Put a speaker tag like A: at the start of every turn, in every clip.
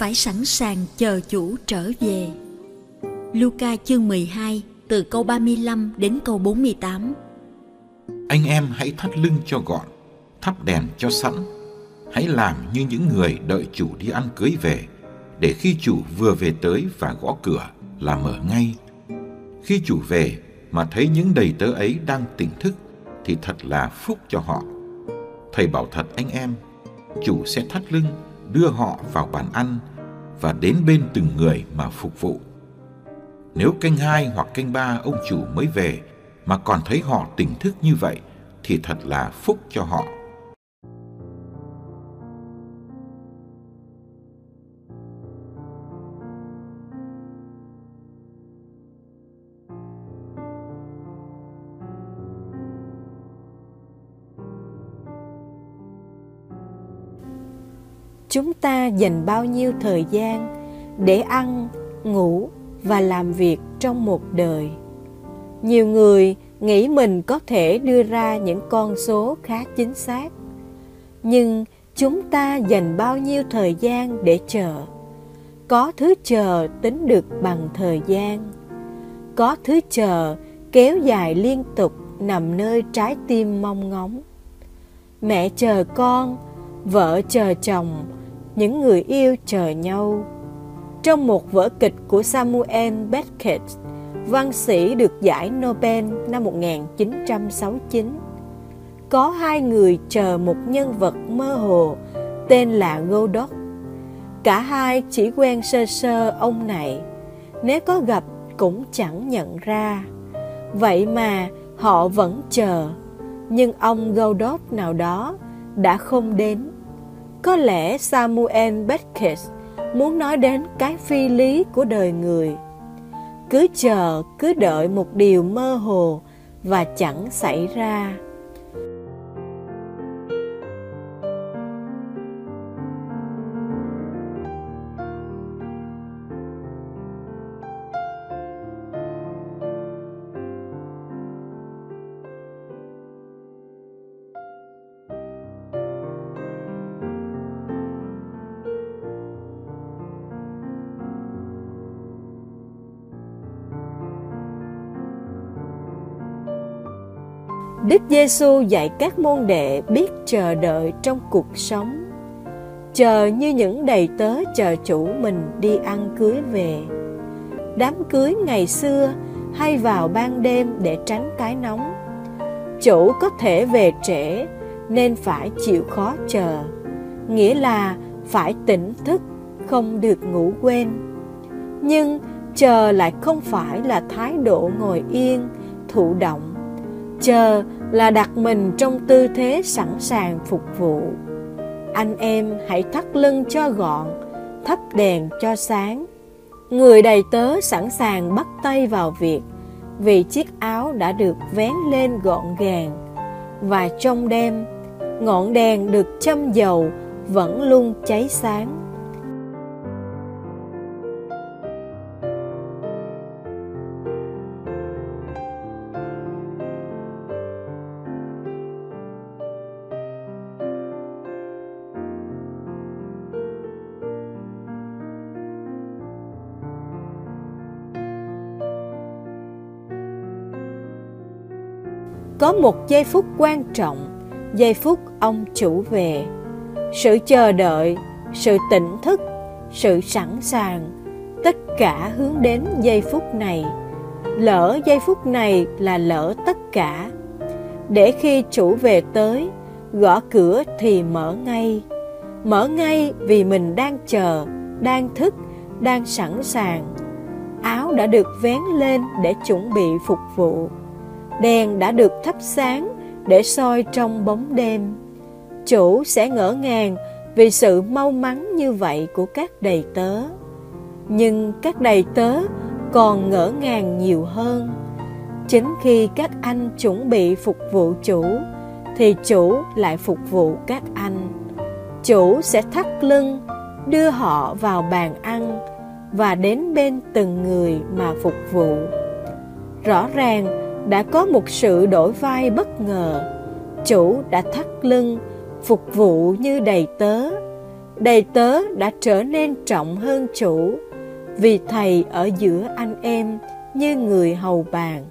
A: phải sẵn sàng chờ chủ trở về. Luca chương 12 từ câu 35 đến câu 48.
B: Anh em hãy thắt lưng cho gọn, thắp đèn cho sẵn. Hãy làm như những người đợi chủ đi ăn cưới về, để khi chủ vừa về tới và gõ cửa là mở ngay. Khi chủ về mà thấy những đầy tớ ấy đang tỉnh thức thì thật là phúc cho họ. Thầy bảo thật anh em, chủ sẽ thắt lưng đưa họ vào bàn ăn và đến bên từng người mà phục vụ. Nếu canh hai hoặc canh ba ông chủ mới về mà còn thấy họ tỉnh thức như vậy thì thật là phúc cho họ.
C: Chúng ta dành bao nhiêu thời gian để ăn, ngủ và làm việc trong một đời. Nhiều người nghĩ mình có thể đưa ra những con số khá chính xác, nhưng chúng ta dành bao nhiêu thời gian để chờ? Có thứ chờ tính được bằng thời gian. Có thứ chờ kéo dài liên tục nằm nơi trái tim mong ngóng. Mẹ chờ con, vợ chờ chồng những người yêu chờ nhau. Trong một vở kịch của Samuel Beckett, văn sĩ được giải Nobel năm 1969, có hai người chờ một nhân vật mơ hồ tên là Godot. Cả hai chỉ quen sơ sơ ông này, nếu có gặp cũng chẳng nhận ra. Vậy mà họ vẫn chờ, nhưng ông Godot nào đó đã không đến có lẽ Samuel Beckett muốn nói đến cái phi lý của đời người. Cứ chờ, cứ đợi một điều mơ hồ và chẳng xảy ra. Đức Giêsu dạy các môn đệ biết chờ đợi trong cuộc sống. Chờ như những đầy tớ chờ chủ mình đi ăn cưới về. Đám cưới ngày xưa hay vào ban đêm để tránh cái nóng. Chủ có thể về trễ nên phải chịu khó chờ. Nghĩa là phải tỉnh thức, không được ngủ quên. Nhưng chờ lại không phải là thái độ ngồi yên, thụ động chờ là đặt mình trong tư thế sẵn sàng phục vụ. Anh em hãy thắt lưng cho gọn, thắp đèn cho sáng. Người đầy tớ sẵn sàng bắt tay vào việc, vì chiếc áo đã được vén lên gọn gàng. Và trong đêm, ngọn đèn được châm dầu vẫn luôn cháy sáng. Có một giây phút quan trọng, giây phút ông chủ về. Sự chờ đợi, sự tỉnh thức, sự sẵn sàng, tất cả hướng đến giây phút này. Lỡ giây phút này là lỡ tất cả. Để khi chủ về tới, gõ cửa thì mở ngay. Mở ngay vì mình đang chờ, đang thức, đang sẵn sàng. Áo đã được vén lên để chuẩn bị phục vụ đèn đã được thắp sáng để soi trong bóng đêm. Chủ sẽ ngỡ ngàng vì sự mau mắn như vậy của các đầy tớ. Nhưng các đầy tớ còn ngỡ ngàng nhiều hơn. Chính khi các anh chuẩn bị phục vụ chủ, thì chủ lại phục vụ các anh. Chủ sẽ thắt lưng, đưa họ vào bàn ăn và đến bên từng người mà phục vụ. Rõ ràng đã có một sự đổi vai bất ngờ. Chủ đã thắt lưng, phục vụ như đầy tớ. Đầy tớ đã trở nên trọng hơn chủ, vì thầy ở giữa anh em như người hầu bàn.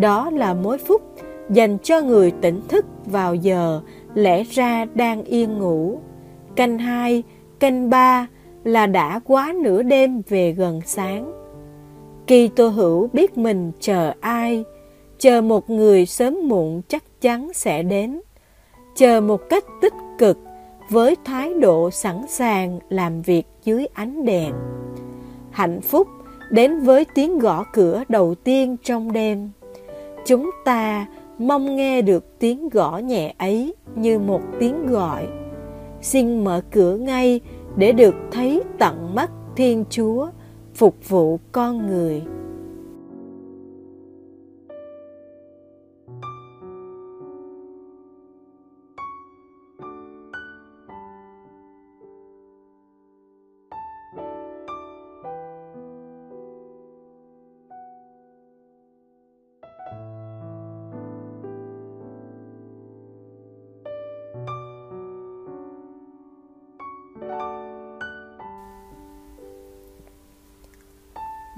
C: Đó là mối phúc dành cho người tỉnh thức vào giờ lẽ ra đang yên ngủ. Canh hai, canh ba là đã quá nửa đêm về gần sáng. Kỳ Tô Hữu biết mình chờ ai, chờ một người sớm muộn chắc chắn sẽ đến. Chờ một cách tích cực với thái độ sẵn sàng làm việc dưới ánh đèn. Hạnh phúc đến với tiếng gõ cửa đầu tiên trong đêm chúng ta mong nghe được tiếng gõ nhẹ ấy như một tiếng gọi. Xin mở cửa ngay để được thấy tận mắt thiên chúa phục vụ con người.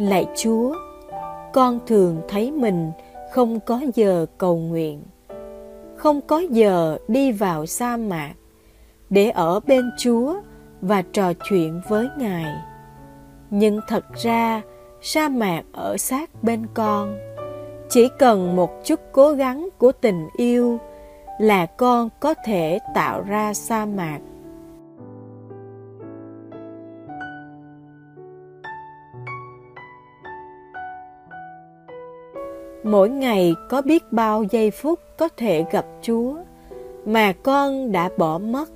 C: Lạy Chúa, con thường thấy mình không có giờ cầu nguyện, không có giờ đi vào sa mạc để ở bên Chúa và trò chuyện với Ngài. Nhưng thật ra, sa mạc ở sát bên con. Chỉ cần một chút cố gắng của tình yêu là con có thể tạo ra sa mạc mỗi ngày có biết bao giây phút có thể gặp Chúa mà con đã bỏ mất.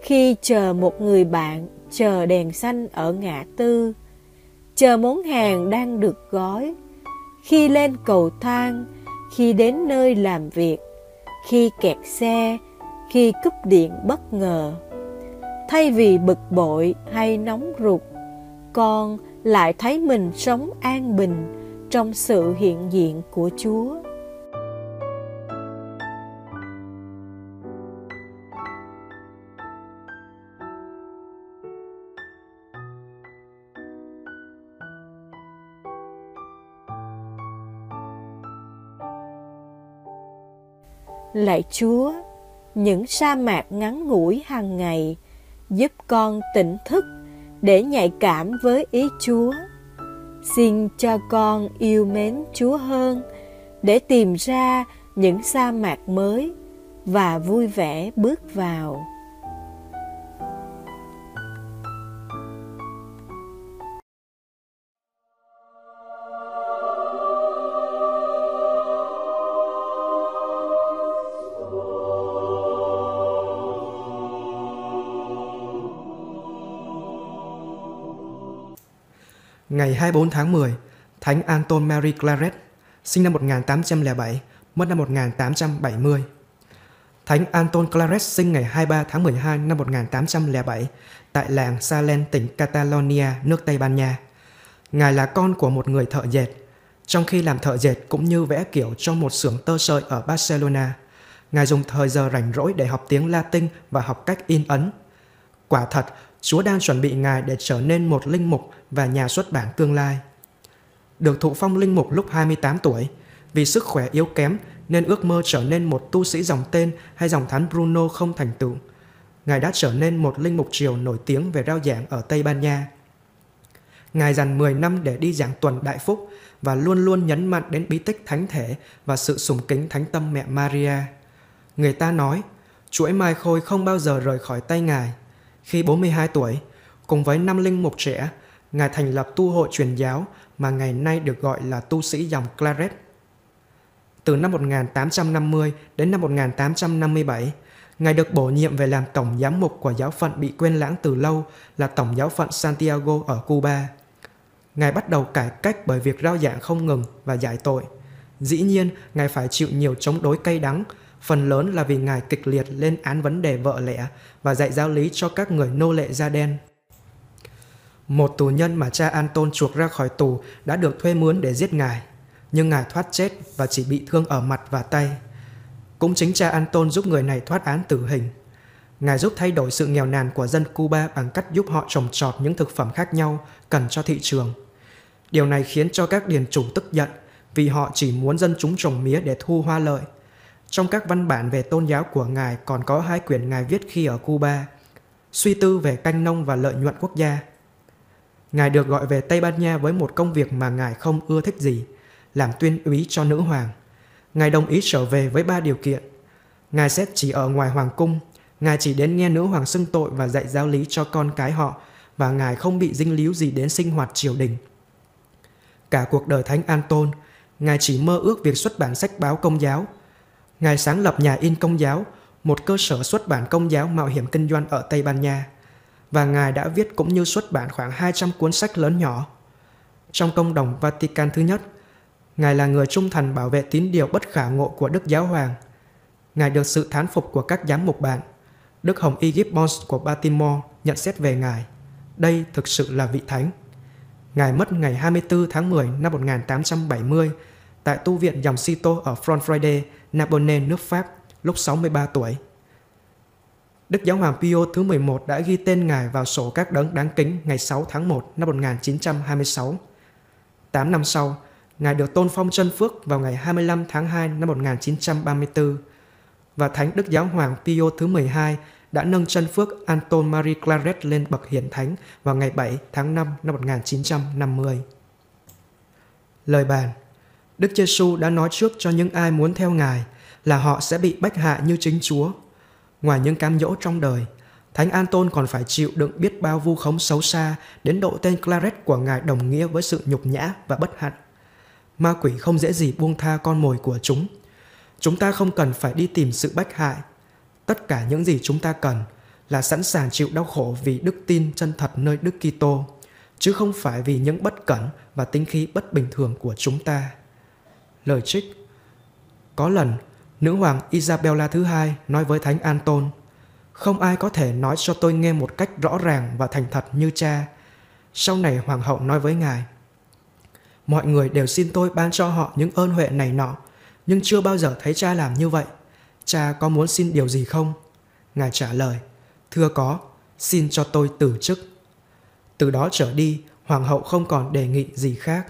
C: Khi chờ một người bạn chờ đèn xanh ở ngã tư, chờ món hàng đang được gói, khi lên cầu thang, khi đến nơi làm việc, khi kẹt xe, khi cúp điện bất ngờ. Thay vì bực bội hay nóng ruột, con lại thấy mình sống an bình trong sự hiện diện của Chúa. Lạy Chúa, những sa mạc ngắn ngủi hàng ngày giúp con tỉnh thức để nhạy cảm với ý Chúa Xin cho con yêu mến Chúa hơn, để tìm ra những sa mạc mới và vui vẻ bước vào.
D: Ngày 24 tháng 10, Thánh Anton Mary Claret, sinh năm 1807, mất năm 1870. Thánh Anton Claret sinh ngày 23 tháng 12 năm 1807 tại làng Salen, tỉnh Catalonia, nước Tây Ban Nha. Ngài là con của một người thợ dệt. Trong khi làm thợ dệt cũng như vẽ kiểu trong một xưởng tơ sợi ở Barcelona, Ngài dùng thời giờ rảnh rỗi để học tiếng Latin và học cách in ấn. Quả thật, Chúa đang chuẩn bị Ngài để trở nên một linh mục và nhà xuất bản tương lai. Được thụ phong linh mục lúc 28 tuổi, vì sức khỏe yếu kém nên ước mơ trở nên một tu sĩ dòng tên hay dòng thánh Bruno không thành tựu. Ngài đã trở nên một linh mục triều nổi tiếng về rao giảng ở Tây Ban Nha. Ngài dành 10 năm để đi giảng tuần đại phúc và luôn luôn nhấn mạnh đến bí tích thánh thể và sự sùng kính thánh tâm mẹ Maria. Người ta nói, chuỗi mai khôi không bao giờ rời khỏi tay Ngài. Khi 42 tuổi, cùng với năm linh mục trẻ, Ngài thành lập tu hội truyền giáo mà ngày nay được gọi là tu sĩ dòng Claret. Từ năm 1850 đến năm 1857, Ngài được bổ nhiệm về làm tổng giám mục của giáo phận bị quên lãng từ lâu là tổng giáo phận Santiago ở Cuba. Ngài bắt đầu cải cách bởi việc rao giảng không ngừng và giải tội. Dĩ nhiên, Ngài phải chịu nhiều chống đối cay đắng, phần lớn là vì Ngài kịch liệt lên án vấn đề vợ lẽ và dạy giáo lý cho các người nô lệ da đen. Một tù nhân mà cha Anton chuộc ra khỏi tù đã được thuê mướn để giết Ngài, nhưng Ngài thoát chết và chỉ bị thương ở mặt và tay. Cũng chính cha Anton giúp người này thoát án tử hình. Ngài giúp thay đổi sự nghèo nàn của dân Cuba bằng cách giúp họ trồng trọt những thực phẩm khác nhau cần cho thị trường. Điều này khiến cho các điền chủ tức giận vì họ chỉ muốn dân chúng trồng mía để thu hoa lợi. Trong các văn bản về tôn giáo của Ngài còn có hai quyển Ngài viết khi ở Cuba, suy tư về canh nông và lợi nhuận quốc gia. Ngài được gọi về Tây Ban Nha với một công việc mà Ngài không ưa thích gì, làm tuyên úy cho nữ hoàng. Ngài đồng ý trở về với ba điều kiện. Ngài sẽ chỉ ở ngoài hoàng cung, Ngài chỉ đến nghe nữ hoàng xưng tội và dạy giáo lý cho con cái họ và Ngài không bị dinh líu gì đến sinh hoạt triều đình. Cả cuộc đời Thánh An-tôn, Ngài chỉ mơ ước việc xuất bản sách báo công giáo. Ngài sáng lập nhà in công giáo, một cơ sở xuất bản công giáo mạo hiểm kinh doanh ở Tây Ban Nha. Và Ngài đã viết cũng như xuất bản khoảng 200 cuốn sách lớn nhỏ. Trong công đồng Vatican thứ nhất, Ngài là người trung thành bảo vệ tín điều bất khả ngộ của Đức Giáo Hoàng. Ngài được sự thán phục của các giám mục bạn. Đức Hồng Y Gibbons của Baltimore nhận xét về Ngài. Đây thực sự là vị thánh. Ngài mất ngày 24 tháng 10 năm 1870 tại tu viện dòng Sito ở Front Friday, Narbonne, nước Pháp, lúc 63 tuổi. Đức Giáo hoàng Pio thứ 11 đã ghi tên Ngài vào sổ các đấng đáng kính ngày 6 tháng 1 năm 1926. Tám năm sau, Ngài được tôn phong chân phước vào ngày 25 tháng 2 năm 1934 và Thánh Đức Giáo hoàng Pio thứ 12 đã nâng chân phước Anton Marie Claret lên bậc hiển thánh vào ngày 7 tháng 5 năm 1950. Lời bàn Đức Giêsu đã nói trước cho những ai muốn theo Ngài là họ sẽ bị bách hạ như chính Chúa. Ngoài những cám dỗ trong đời, Thánh An-tôn còn phải chịu đựng biết bao vu khống xấu xa đến độ tên Claret của Ngài đồng nghĩa với sự nhục nhã và bất hạnh. Ma quỷ không dễ gì buông tha con mồi của chúng. Chúng ta không cần phải đi tìm sự bách hại Tất cả những gì chúng ta cần là sẵn sàng chịu đau khổ vì đức tin chân thật nơi Đức Kitô, chứ không phải vì những bất cẩn và tính khí bất bình thường của chúng ta. Lời trích Có lần, nữ hoàng Isabella thứ hai nói với Thánh Anton, không ai có thể nói cho tôi nghe một cách rõ ràng và thành thật như cha. Sau này hoàng hậu nói với ngài, mọi người đều xin tôi ban cho họ những ơn huệ này nọ, nhưng chưa bao giờ thấy cha làm như vậy. Cha có muốn xin điều gì không? Ngài trả lời, thưa có, xin cho tôi từ chức. Từ đó trở đi, hoàng hậu không còn đề nghị gì khác.